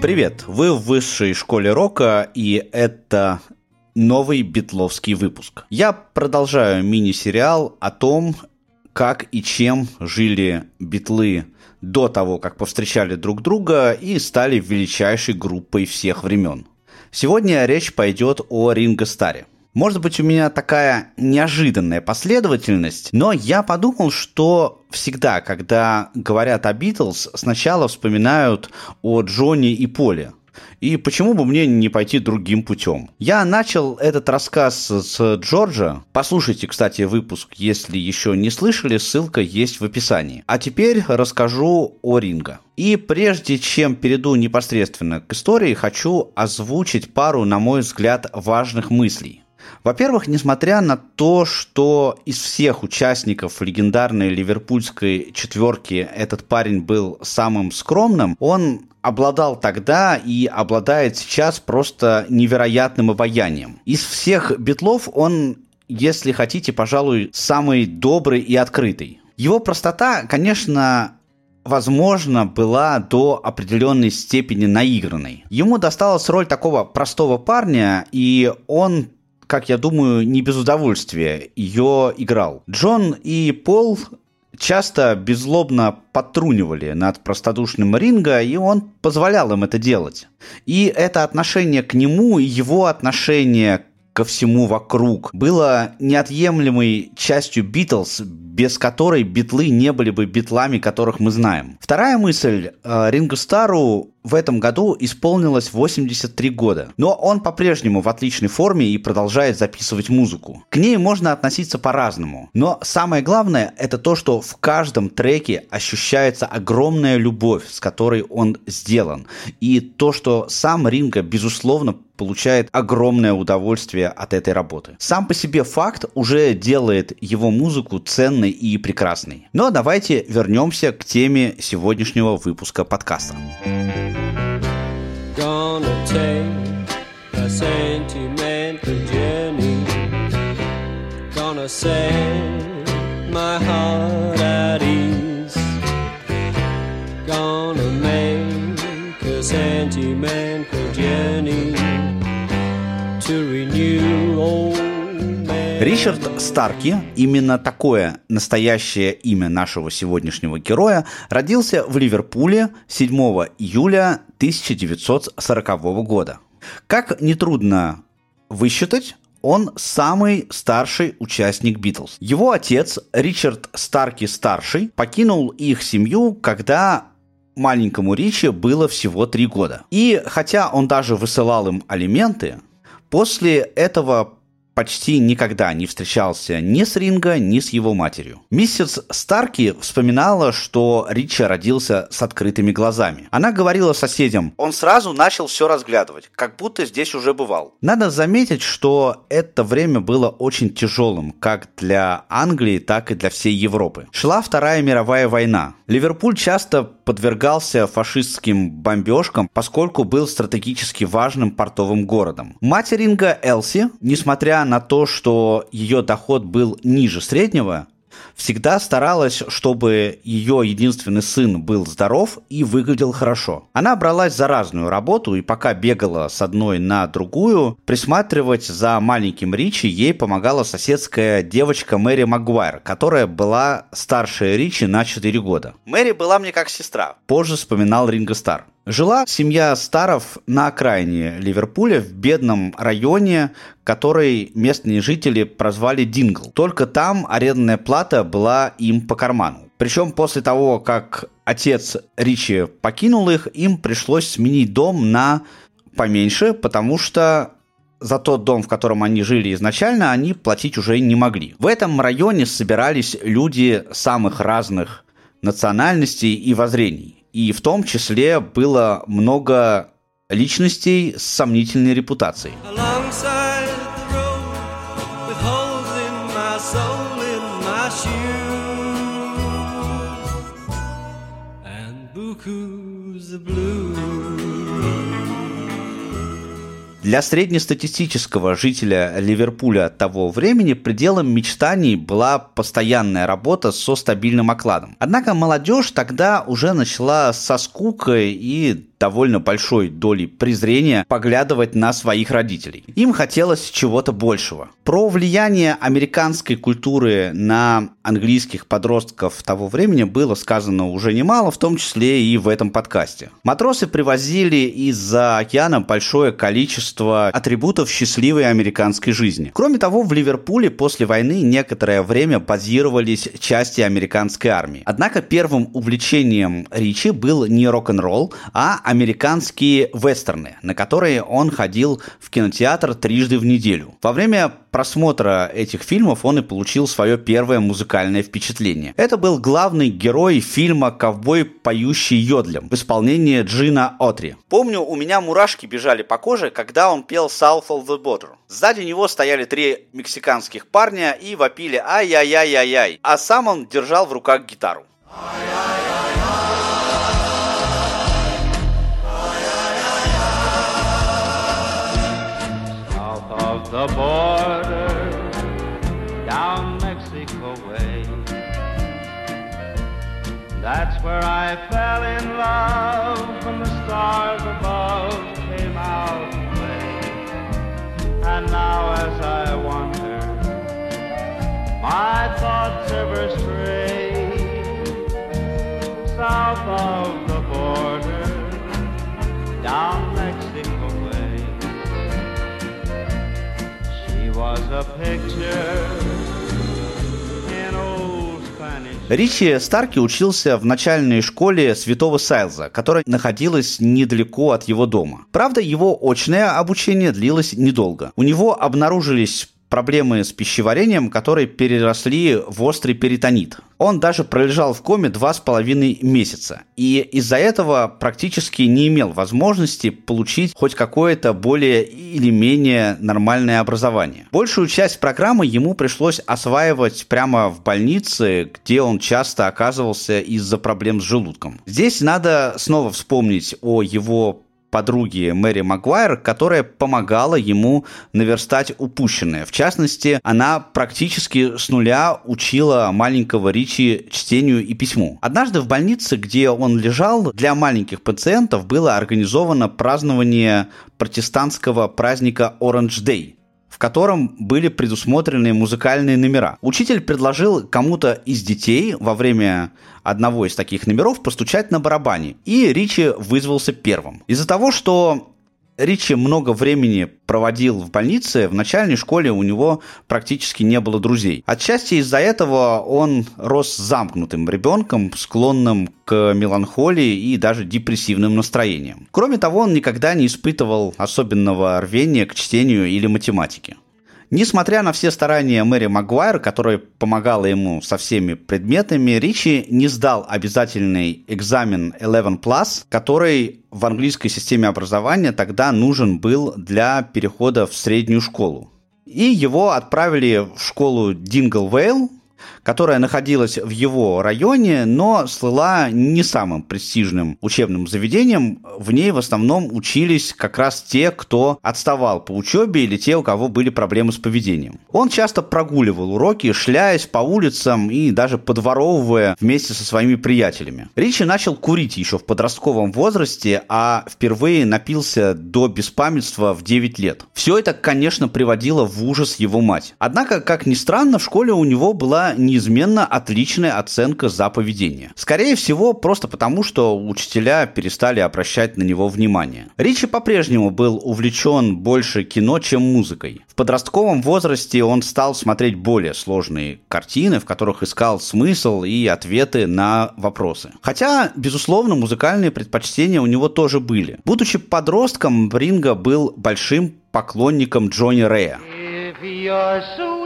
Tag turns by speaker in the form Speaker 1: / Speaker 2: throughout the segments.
Speaker 1: Привет! Вы в высшей школе рока, и это новый битловский выпуск. Я продолжаю мини-сериал о том, как и чем жили битлы до того, как повстречали друг друга и стали величайшей группой всех времен. Сегодня речь пойдет о Ринго Старе. Может быть, у меня такая неожиданная последовательность, но я подумал, что всегда, когда говорят о Битлз, сначала вспоминают о Джонни и Поле. И почему бы мне не пойти другим путем? Я начал этот рассказ с Джорджа. Послушайте, кстати, выпуск, если еще не слышали, ссылка есть в описании. А теперь расскажу о Ринго. И прежде чем перейду непосредственно к истории, хочу озвучить пару, на мой взгляд, важных мыслей. Во-первых, несмотря на то, что из всех участников легендарной ливерпульской четверки этот парень был самым скромным, он обладал тогда и обладает сейчас просто невероятным обаянием. Из всех битлов он, если хотите, пожалуй, самый добрый и открытый. Его простота, конечно, возможно, была до определенной степени наигранной. Ему досталась роль такого простого парня, и он как я думаю, не без удовольствия ее играл. Джон и Пол часто беззлобно подтрунивали над простодушным Ринго, и он позволял им это делать. И это отношение к нему и его отношение ко всему вокруг было неотъемлемой частью Битлз, без которой битлы не были бы битлами, которых мы знаем. Вторая мысль. Э, Ринго Стару в этом году исполнилось 83 года, но он по-прежнему в отличной форме и продолжает записывать музыку. К ней можно относиться по-разному, но самое главное это то, что в каждом треке ощущается огромная любовь, с которой он сделан, и то, что сам Ринго, безусловно, получает огромное удовольствие от этой работы. Сам по себе факт уже делает его музыку ценной и прекрасной. Но давайте вернемся к теме сегодняшнего выпуска подкаста. Gonna take a. Gonna set my heart at ease. Ричард Старки, именно такое настоящее имя нашего сегодняшнего героя, родился в Ливерпуле 7 июля 1940 года. Как нетрудно высчитать, он самый старший участник Битлз. Его отец, Ричард Старки старший, покинул их семью, когда маленькому Ричи было всего три года. И хотя он даже высылал им алименты, после этого почти никогда не встречался ни с Ринго, ни с его матерью. Миссис Старки вспоминала, что Ричи родился с открытыми глазами. Она говорила соседям, он сразу начал все разглядывать, как будто здесь уже бывал. Надо заметить, что это время было очень тяжелым, как для Англии, так и для всей Европы. Шла Вторая мировая война. Ливерпуль часто подвергался фашистским бомбежкам, поскольку был стратегически важным портовым городом. Мать Ринга Элси, несмотря на то, что ее доход был ниже среднего, всегда старалась, чтобы ее единственный сын был здоров и выглядел хорошо. Она бралась за разную работу, и пока бегала с одной на другую, присматривать за маленьким Ричи ей помогала соседская девочка Мэри Магуайр, которая была старше Ричи на 4 года. Мэри была мне как сестра, позже вспоминал Ринго Стар. Жила семья Старов на окраине Ливерпуля, в бедном районе, который местные жители прозвали Дингл. Только там арендная плата была им по карману. Причем после того, как отец Ричи покинул их, им пришлось сменить дом на поменьше, потому что за тот дом, в котором они жили изначально, они платить уже не могли. В этом районе собирались люди самых разных национальностей и воззрений. И в том числе было много личностей с сомнительной репутацией. Для среднестатистического жителя Ливерпуля того времени пределом мечтаний была постоянная работа со стабильным окладом. Однако молодежь тогда уже начала со скукой и довольно большой долей презрения поглядывать на своих родителей. Им хотелось чего-то большего. Про влияние американской культуры на английских подростков того времени было сказано уже немало, в том числе и в этом подкасте. Матросы привозили из-за океана большое количество атрибутов счастливой американской жизни. Кроме того, в Ливерпуле после войны некоторое время базировались части американской армии. Однако первым увлечением Ричи был не рок-н-ролл, а американские вестерны, на которые он ходил в кинотеатр трижды в неделю. Во время просмотра этих фильмов он и получил свое первое музыкальное впечатление. Это был главный герой фильма «Ковбой, поющий йодлем» в исполнении Джина Отри. Помню, у меня мурашки бежали по коже, когда он пел «South of the Border». Сзади него стояли три мексиканских парня и вопили «Ай-яй-яй-яй-яй», а сам он держал в руках гитару.
Speaker 2: The border down Mexico way. That's where I fell in love when the stars above came out play. And now as I wander, my thoughts ever stray south of the border down Mexico
Speaker 1: Ричи Старки учился в начальной школе Святого Сайлза, которая находилась недалеко от его дома. Правда, его очное обучение длилось недолго. У него обнаружились проблемы с пищеварением, которые переросли в острый перитонит. Он даже пролежал в коме два с половиной месяца. И из-за этого практически не имел возможности получить хоть какое-то более или менее нормальное образование. Большую часть программы ему пришлось осваивать прямо в больнице, где он часто оказывался из-за проблем с желудком. Здесь надо снова вспомнить о его подруги Мэри Магуайр, которая помогала ему наверстать упущенное. В частности, она практически с нуля учила маленького Ричи чтению и письму. Однажды в больнице, где он лежал, для маленьких пациентов было организовано празднование протестантского праздника Orange Day – котором были предусмотрены музыкальные номера. Учитель предложил кому-то из детей во время одного из таких номеров постучать на барабане, и Ричи вызвался первым. Из-за того, что Ричи много времени проводил в больнице, в начальной школе у него практически не было друзей. Отчасти из-за этого он рос замкнутым ребенком, склонным к меланхолии и даже депрессивным настроениям. Кроме того, он никогда не испытывал особенного рвения к чтению или математике. Несмотря на все старания Мэри Магуайр, которая помогала ему со всеми предметами, Ричи не сдал обязательный экзамен 11+, который в английской системе образования тогда нужен был для перехода в среднюю школу. И его отправили в школу Динглвейл, которая находилась в его районе, но слыла не самым престижным учебным заведением. В ней в основном учились как раз те, кто отставал по учебе или те, у кого были проблемы с поведением. Он часто прогуливал уроки, шляясь по улицам и даже подворовывая вместе со своими приятелями. Ричи начал курить еще в подростковом возрасте, а впервые напился до беспамятства в 9 лет. Все это, конечно, приводило в ужас его мать. Однако, как ни странно, в школе у него была неизменно отличная оценка за поведение. Скорее всего, просто потому, что учителя перестали обращать на него внимание. Ричи по-прежнему был увлечен больше кино, чем музыкой. В подростковом возрасте он стал смотреть более сложные картины, в которых искал смысл и ответы на вопросы. Хотя, безусловно, музыкальные предпочтения у него тоже были. Будучи подростком, Бринга был большим поклонником Джонни Рэя. It's no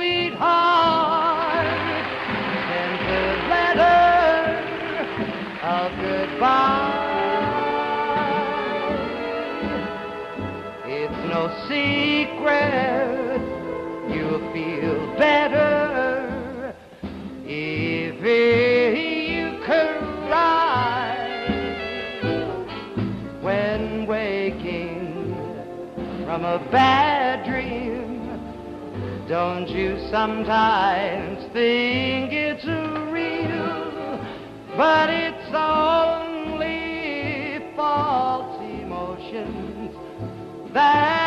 Speaker 1: secret you'll feel better if eh, you cry when waking
Speaker 2: from a bad dream. Don't you sometimes think it's real, but it's only false emotions that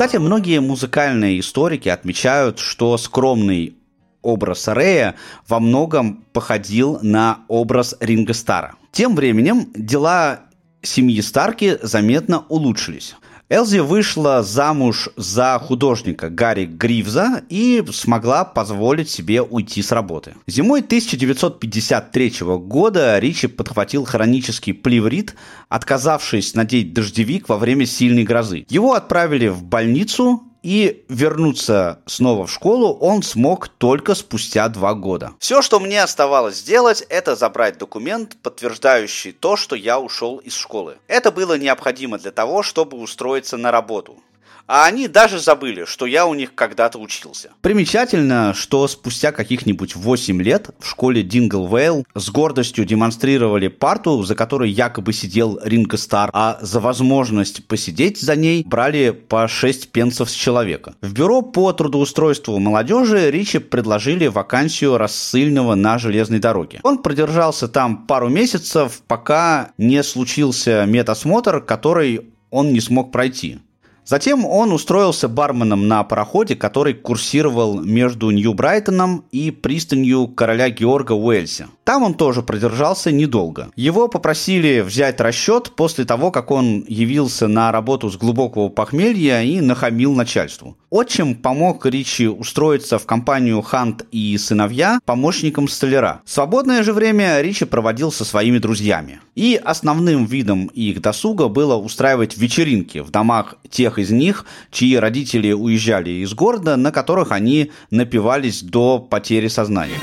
Speaker 1: Кстати, многие музыкальные историки отмечают, что скромный образ Рэя во многом походил на образ Ринга Стара. Тем временем дела семьи Старки заметно улучшились. Элзи вышла замуж за художника Гарри Гривза и смогла позволить себе уйти с работы. Зимой 1953 года Ричи подхватил хронический плеврит, отказавшись надеть дождевик во время сильной грозы. Его отправили в больницу, и вернуться снова в школу он смог только спустя два года. Все, что мне оставалось сделать, это забрать документ, подтверждающий то, что я ушел из школы. Это было необходимо для того, чтобы устроиться на работу. А они даже забыли, что я у них когда-то учился. Примечательно, что спустя каких-нибудь 8 лет в школе Динглвейл с гордостью демонстрировали парту, за которой якобы сидел Ринго Стар, а за возможность посидеть за ней брали по 6 пенсов с человека. В бюро по трудоустройству молодежи Ричи предложили вакансию рассыльного на железной дороге. Он продержался там пару месяцев, пока не случился медосмотр, который он не смог пройти. Затем он устроился барменом на пароходе, который курсировал между Нью-Брайтоном и пристанью короля Георга Уэльси. Там он тоже продержался недолго. Его попросили взять расчет после того, как он явился на работу с глубокого похмелья и нахамил начальству. Отчим помог Ричи устроиться в компанию Хант и сыновья помощником столяра. Свободное же время Ричи проводил со своими друзьями. И основным видом их досуга было устраивать вечеринки в домах тех из них, чьи родители уезжали из города, на которых они напивались до потери сознания.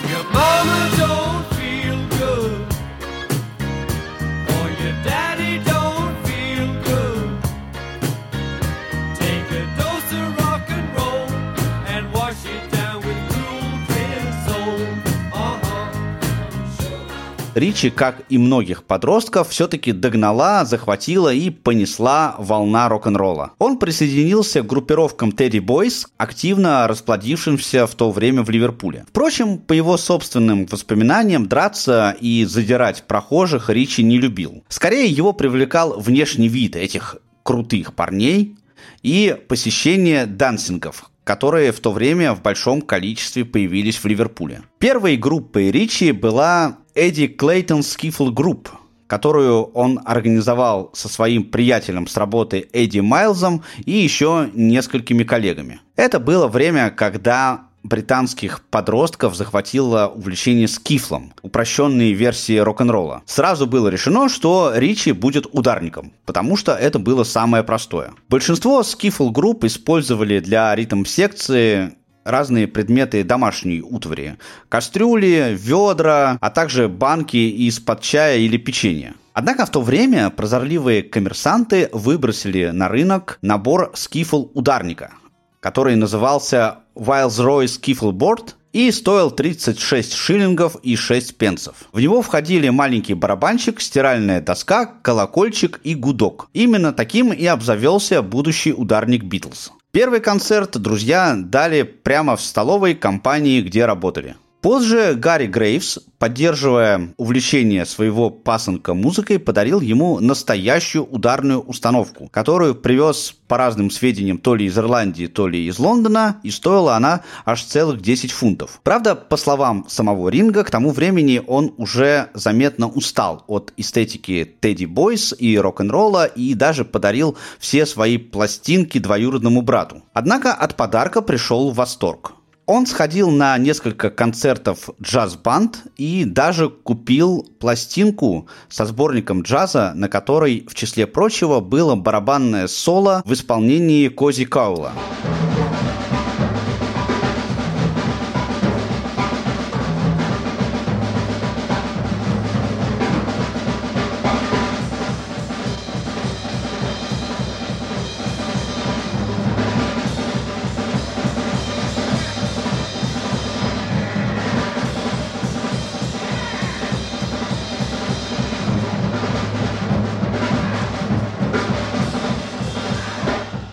Speaker 1: Ричи, как и многих подростков, все-таки догнала, захватила и понесла волна рок-н-ролла. Он присоединился к группировкам Teddy Boys, активно расплодившимся в то время в Ливерпуле. Впрочем, по его собственным воспоминаниям, драться и задирать прохожих Ричи не любил. Скорее, его привлекал внешний вид этих крутых парней и посещение дансингов, которые в то время в большом количестве появились в Ливерпуле. Первой группой Ричи была Eddie Clayton Skiffle Group, которую он организовал со своим приятелем с работы Эдди Майлзом и еще несколькими коллегами. Это было время, когда британских подростков захватило увлечение скифлом, упрощенной версии рок-н-ролла. Сразу было решено, что Ричи будет ударником, потому что это было самое простое. Большинство скифл-групп использовали для ритм-секции разные предметы домашней утвари. Кастрюли, ведра, а также банки из-под чая или печенья. Однако в то время прозорливые коммерсанты выбросили на рынок набор скифл ударника, который назывался Вайлз-Рой Skiffle Board и стоил 36 шиллингов и 6 пенсов. В него входили маленький барабанщик, стиральная доска, колокольчик и гудок. Именно таким и обзавелся будущий ударник Битлз. Первый концерт друзья дали прямо в столовой компании, где работали. Позже Гарри Грейвс, поддерживая увлечение своего пасынка музыкой, подарил ему настоящую ударную установку, которую привез по разным сведениям то ли из Ирландии, то ли из Лондона, и стоила она аж целых 10 фунтов. Правда, по словам самого Ринга, к тому времени он уже заметно устал от эстетики Тедди Бойс и рок-н-ролла и даже подарил все свои пластинки двоюродному брату. Однако от подарка пришел восторг. Он сходил на несколько концертов джаз-банд и даже купил пластинку со сборником джаза, на которой, в числе прочего, было барабанное соло в исполнении Кози Каула.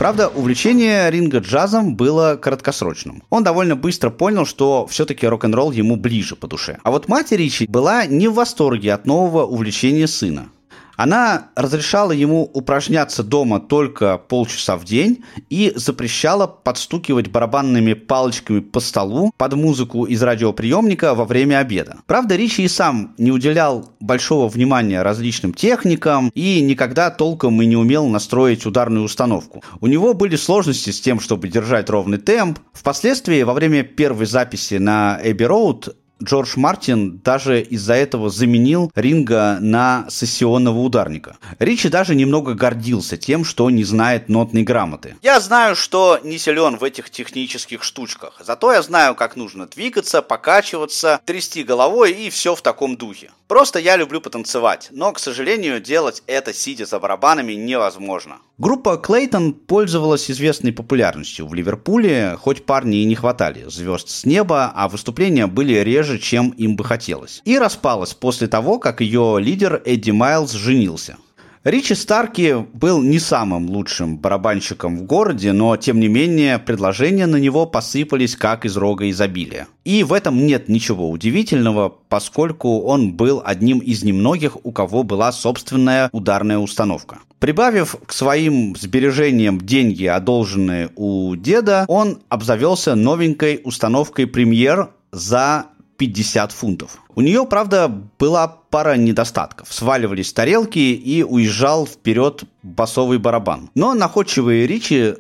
Speaker 1: Правда, увлечение Ринга джазом было краткосрочным. Он довольно быстро понял, что все-таки рок-н-ролл ему ближе по душе. А вот мать Ричи была не в восторге от нового увлечения сына. Она разрешала ему упражняться дома только полчаса в день и запрещала подстукивать барабанными палочками по столу под музыку из радиоприемника во время обеда. Правда, Ричи и сам не уделял большого внимания различным техникам и никогда толком и не умел настроить ударную установку. У него были сложности с тем, чтобы держать ровный темп. Впоследствии, во время первой записи на Эбби Роуд, Джордж Мартин даже из-за этого заменил Ринга на сессионного ударника. Ричи даже немного гордился тем, что не знает нотной грамоты. Я знаю, что не силен в этих технических штучках, зато я знаю, как нужно двигаться, покачиваться, трясти головой и все в таком духе. Просто я люблю потанцевать, но, к сожалению, делать это сидя за барабанами невозможно. Группа Клейтон пользовалась известной популярностью в Ливерпуле, хоть парни и не хватали звезд с неба, а выступления были реже, чем им бы хотелось. И распалась после того, как ее лидер Эдди Майлз женился. Ричи Старки был не самым лучшим барабанщиком в городе, но тем не менее предложения на него посыпались как из рога изобилия. И в этом нет ничего удивительного, поскольку он был одним из немногих, у кого была собственная ударная установка. Прибавив к своим сбережениям деньги, одолженные у деда, он обзавелся новенькой установкой премьер за 50 фунтов. У нее, правда, была пара недостатков. Сваливались тарелки и уезжал вперед басовый барабан. Но находчивые Ричи,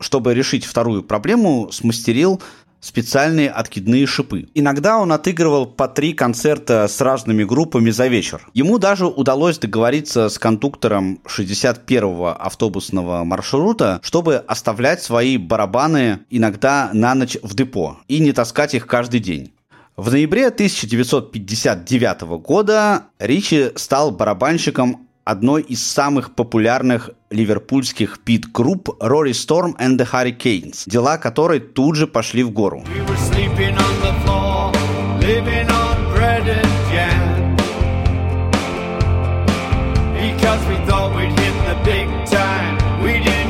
Speaker 1: чтобы решить вторую проблему, смастерил специальные откидные шипы. Иногда он отыгрывал по три концерта с разными группами за вечер. Ему даже удалось договориться с кондуктором 61-го автобусного маршрута, чтобы оставлять свои барабаны иногда на ночь в депо и не таскать их каждый день. В ноябре 1959 года Ричи стал барабанщиком одной из самых популярных ливерпульских пит-групп Rory Storm and the Hurricanes, дела которой тут же пошли в гору.
Speaker 3: We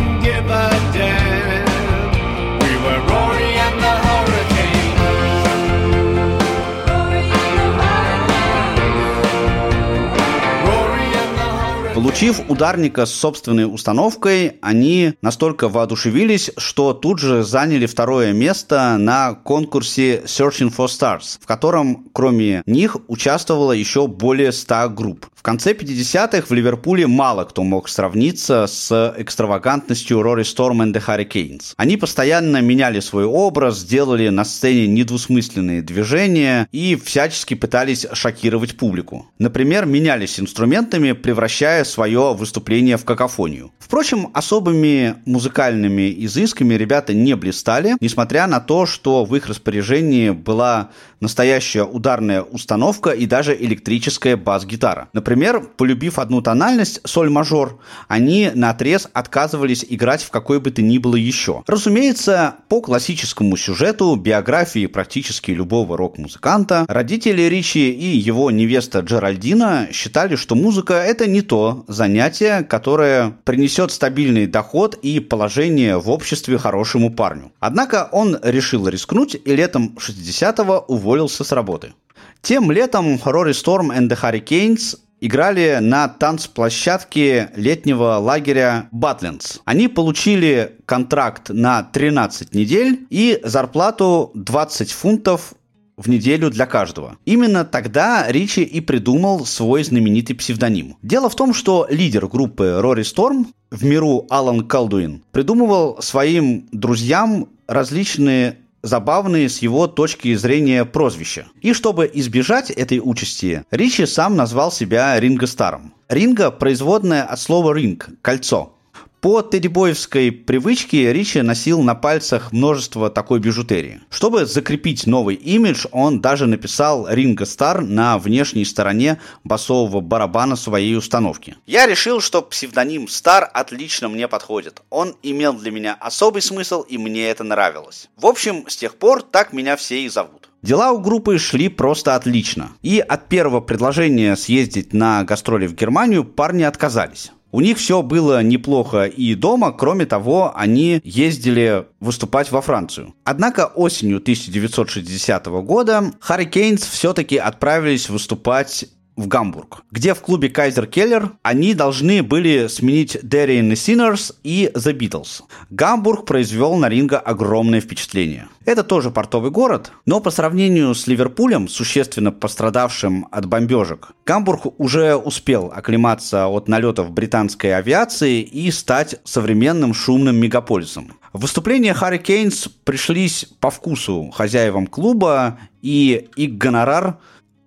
Speaker 1: Получив ударника с собственной установкой, они настолько воодушевились, что тут же заняли второе место на конкурсе Searching for Stars, в котором кроме них участвовало еще более 100 групп. В конце 50-х в Ливерпуле мало кто мог сравниться с экстравагантностью Rory Storm and the Hurricanes. Они постоянно меняли свой образ, делали на сцене недвусмысленные движения и всячески пытались шокировать публику. Например, менялись инструментами, превращая свое выступление в какофонию. Впрочем, особыми музыкальными изысками ребята не блистали, несмотря на то, что в их распоряжении была настоящая ударная установка и даже электрическая бас-гитара. Например, полюбив одну тональность, соль-мажор, они на отрез отказывались играть в какой бы то ни было еще. Разумеется, по классическому сюжету биографии практически любого рок-музыканта, родители Ричи и его невеста Джеральдина считали, что музыка это не то занятие, которое принесет стабильный доход и положение в обществе хорошему парню. Однако он решил рискнуть и летом 60-го уволился с работы. Тем летом Rory Storm and the Hurricanes играли на танцплощадке летнего лагеря Батлендс. Они получили контракт на 13 недель и зарплату 20 фунтов в неделю для каждого. Именно тогда Ричи и придумал свой знаменитый псевдоним. Дело в том, что лидер группы Рори Сторм в миру Алан Колдуин придумывал своим друзьям различные забавные с его точки зрения прозвища. И чтобы избежать этой участи, Ричи сам назвал себя Ринго Старом. Ринго – производное от слова «ринг» – «кольцо». По теддибоевской привычке Ричи носил на пальцах множество такой бижутерии. Чтобы закрепить новый имидж, он даже написал Ринго Стар на внешней стороне басового барабана своей установки. Я решил, что псевдоним Стар отлично мне подходит. Он имел для меня особый смысл, и мне это нравилось. В общем, с тех пор так меня все и зовут. Дела у группы шли просто отлично. И от первого предложения съездить на гастроли в Германию парни отказались. У них все было неплохо и дома, кроме того, они ездили выступать во Францию. Однако осенью 1960 года Hurricanes все-таки отправились выступать в Гамбург, где в клубе Кайзер Келлер они должны были сменить Darien и Sinners и The Beatles. Гамбург произвел на ринга огромное впечатление. Это тоже портовый город, но по сравнению с Ливерпулем, существенно пострадавшим от бомбежек, Гамбург уже успел оклематься от налетов британской авиации и стать современным шумным мегаполисом. Выступления Харри Кейнс пришлись по вкусу хозяевам клуба, и их гонорар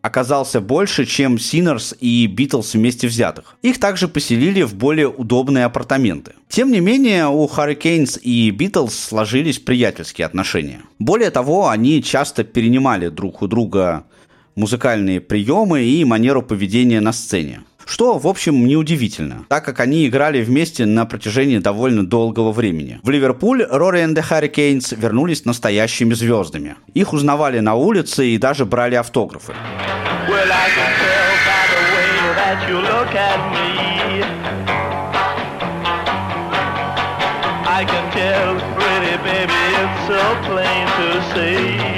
Speaker 1: оказался больше, чем Синерс и Битлз вместе взятых. Их также поселили в более удобные апартаменты. Тем не менее, у Hurricanes и Битлз сложились приятельские отношения. Более того, они часто перенимали друг у друга музыкальные приемы и манеру поведения на сцене. Что, в общем, неудивительно, так как они играли вместе на протяжении довольно долгого времени. В Ливерпуль Рори и Hurricanes вернулись настоящими звездами. Их узнавали на улице и даже брали автографы.
Speaker 2: Well. I can tell, pretty baby, it's so plain to see.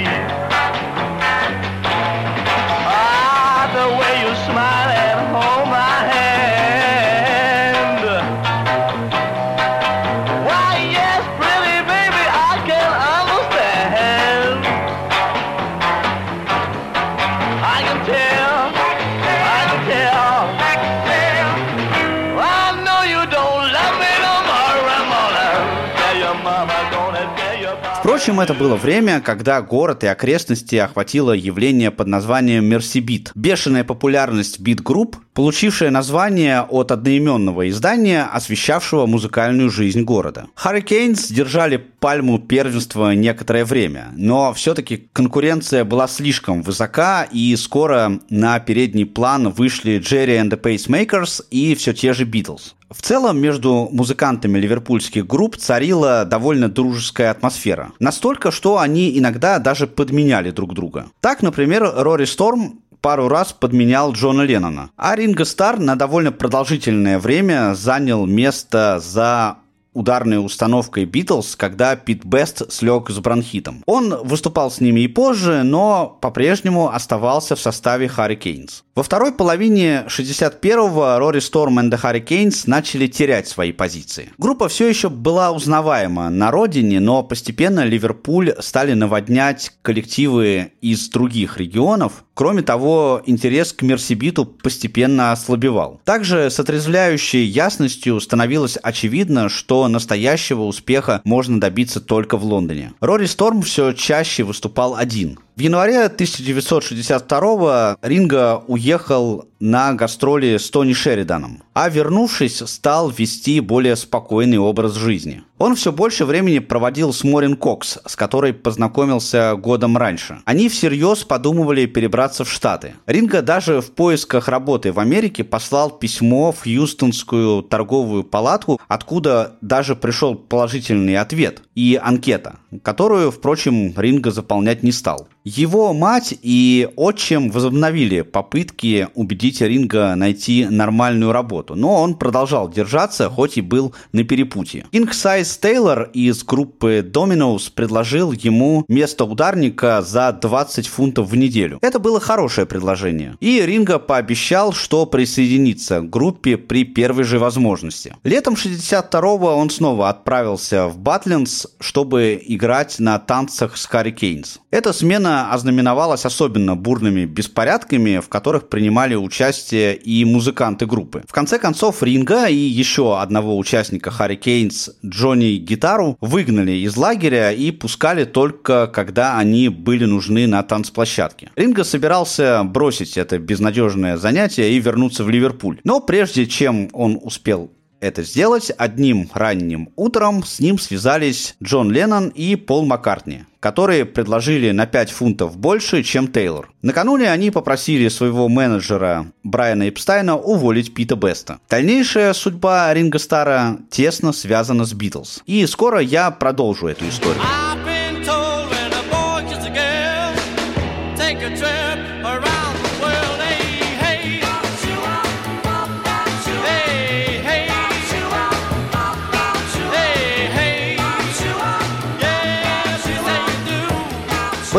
Speaker 1: Это было время, когда город и окрестности охватило явление под названием Merseybeat. Бешеная популярность бит-групп, получившая название от одноименного издания, освещавшего музыкальную жизнь города. Hurricanes держали пальму первенства некоторое время, но все-таки конкуренция была слишком высока, и скоро на передний план вышли Gerry and the Pacemakers и все те же Beatles. В целом, между музыкантами ливерпульских групп царила довольно дружеская атмосфера. Настолько, что они иногда даже подменяли друг друга. Так, например, Рори Сторм пару раз подменял Джона Леннона. А Ринго Стар на довольно продолжительное время занял место за ударной установкой Битлз, когда Пит Бест слег с бронхитом. Он выступал с ними и позже, но по-прежнему оставался в составе Hurricanes. Во второй половине 61-го Рори Сторм и Hurricanes начали терять свои позиции. Группа все еще была узнаваема на родине, но постепенно Ливерпуль стали наводнять коллективы из других регионов. Кроме того, интерес к Мерсибиту постепенно ослабевал. Также с отрезвляющей ясностью становилось очевидно, что настоящего успеха можно добиться только в Лондоне. Рори Сторм все чаще выступал один. В январе 1962 Ринга уехал на гастроли с Тони Шериданом, а вернувшись, стал вести более спокойный образ жизни. Он все больше времени проводил с Морин Кокс, с которой познакомился годом раньше. Они всерьез подумывали перебраться в Штаты. Ринга даже в поисках работы в Америке послал письмо в Хьюстонскую торговую палатку, откуда даже пришел положительный ответ и анкета, которую, впрочем, Ринга заполнять не стал. Его мать и отчим возобновили попытки убедить Ринга найти нормальную работу, но он продолжал держаться, хоть и был на перепутье. Кинг Сайз Тейлор из группы Domino's предложил ему место ударника за 20 фунтов в неделю. Это было хорошее предложение. И Ринга пообещал, что присоединится к группе при первой же возможности. Летом 62-го он снова отправился в Батлинс, чтобы играть на танцах с Харри Кейнс. Эта смена ознаменовалась особенно бурными беспорядками, в которых принимали участие и музыканты группы. В конце концов, Ринга и еще одного участника Харри Кейнс, Джонни Гитару, выгнали из лагеря и пускали только, когда они были нужны на танцплощадке. Ринга собирался бросить это безнадежное занятие и вернуться в Ливерпуль. Но прежде чем он успел это сделать, одним ранним утром с ним связались Джон Леннон и Пол Маккартни, которые предложили на 5 фунтов больше, чем Тейлор. Накануне они попросили своего менеджера Брайана Эпстайна уволить Пита Беста. Дальнейшая судьба Ринга Стара тесно связана с Битлз. И скоро я продолжу эту историю.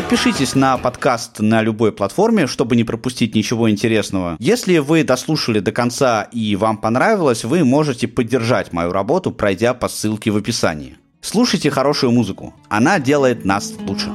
Speaker 1: Подпишитесь на подкаст на любой платформе, чтобы не пропустить ничего интересного. Если вы дослушали до конца и вам понравилось, вы можете поддержать мою работу, пройдя по ссылке в описании. Слушайте хорошую музыку. Она делает нас лучше.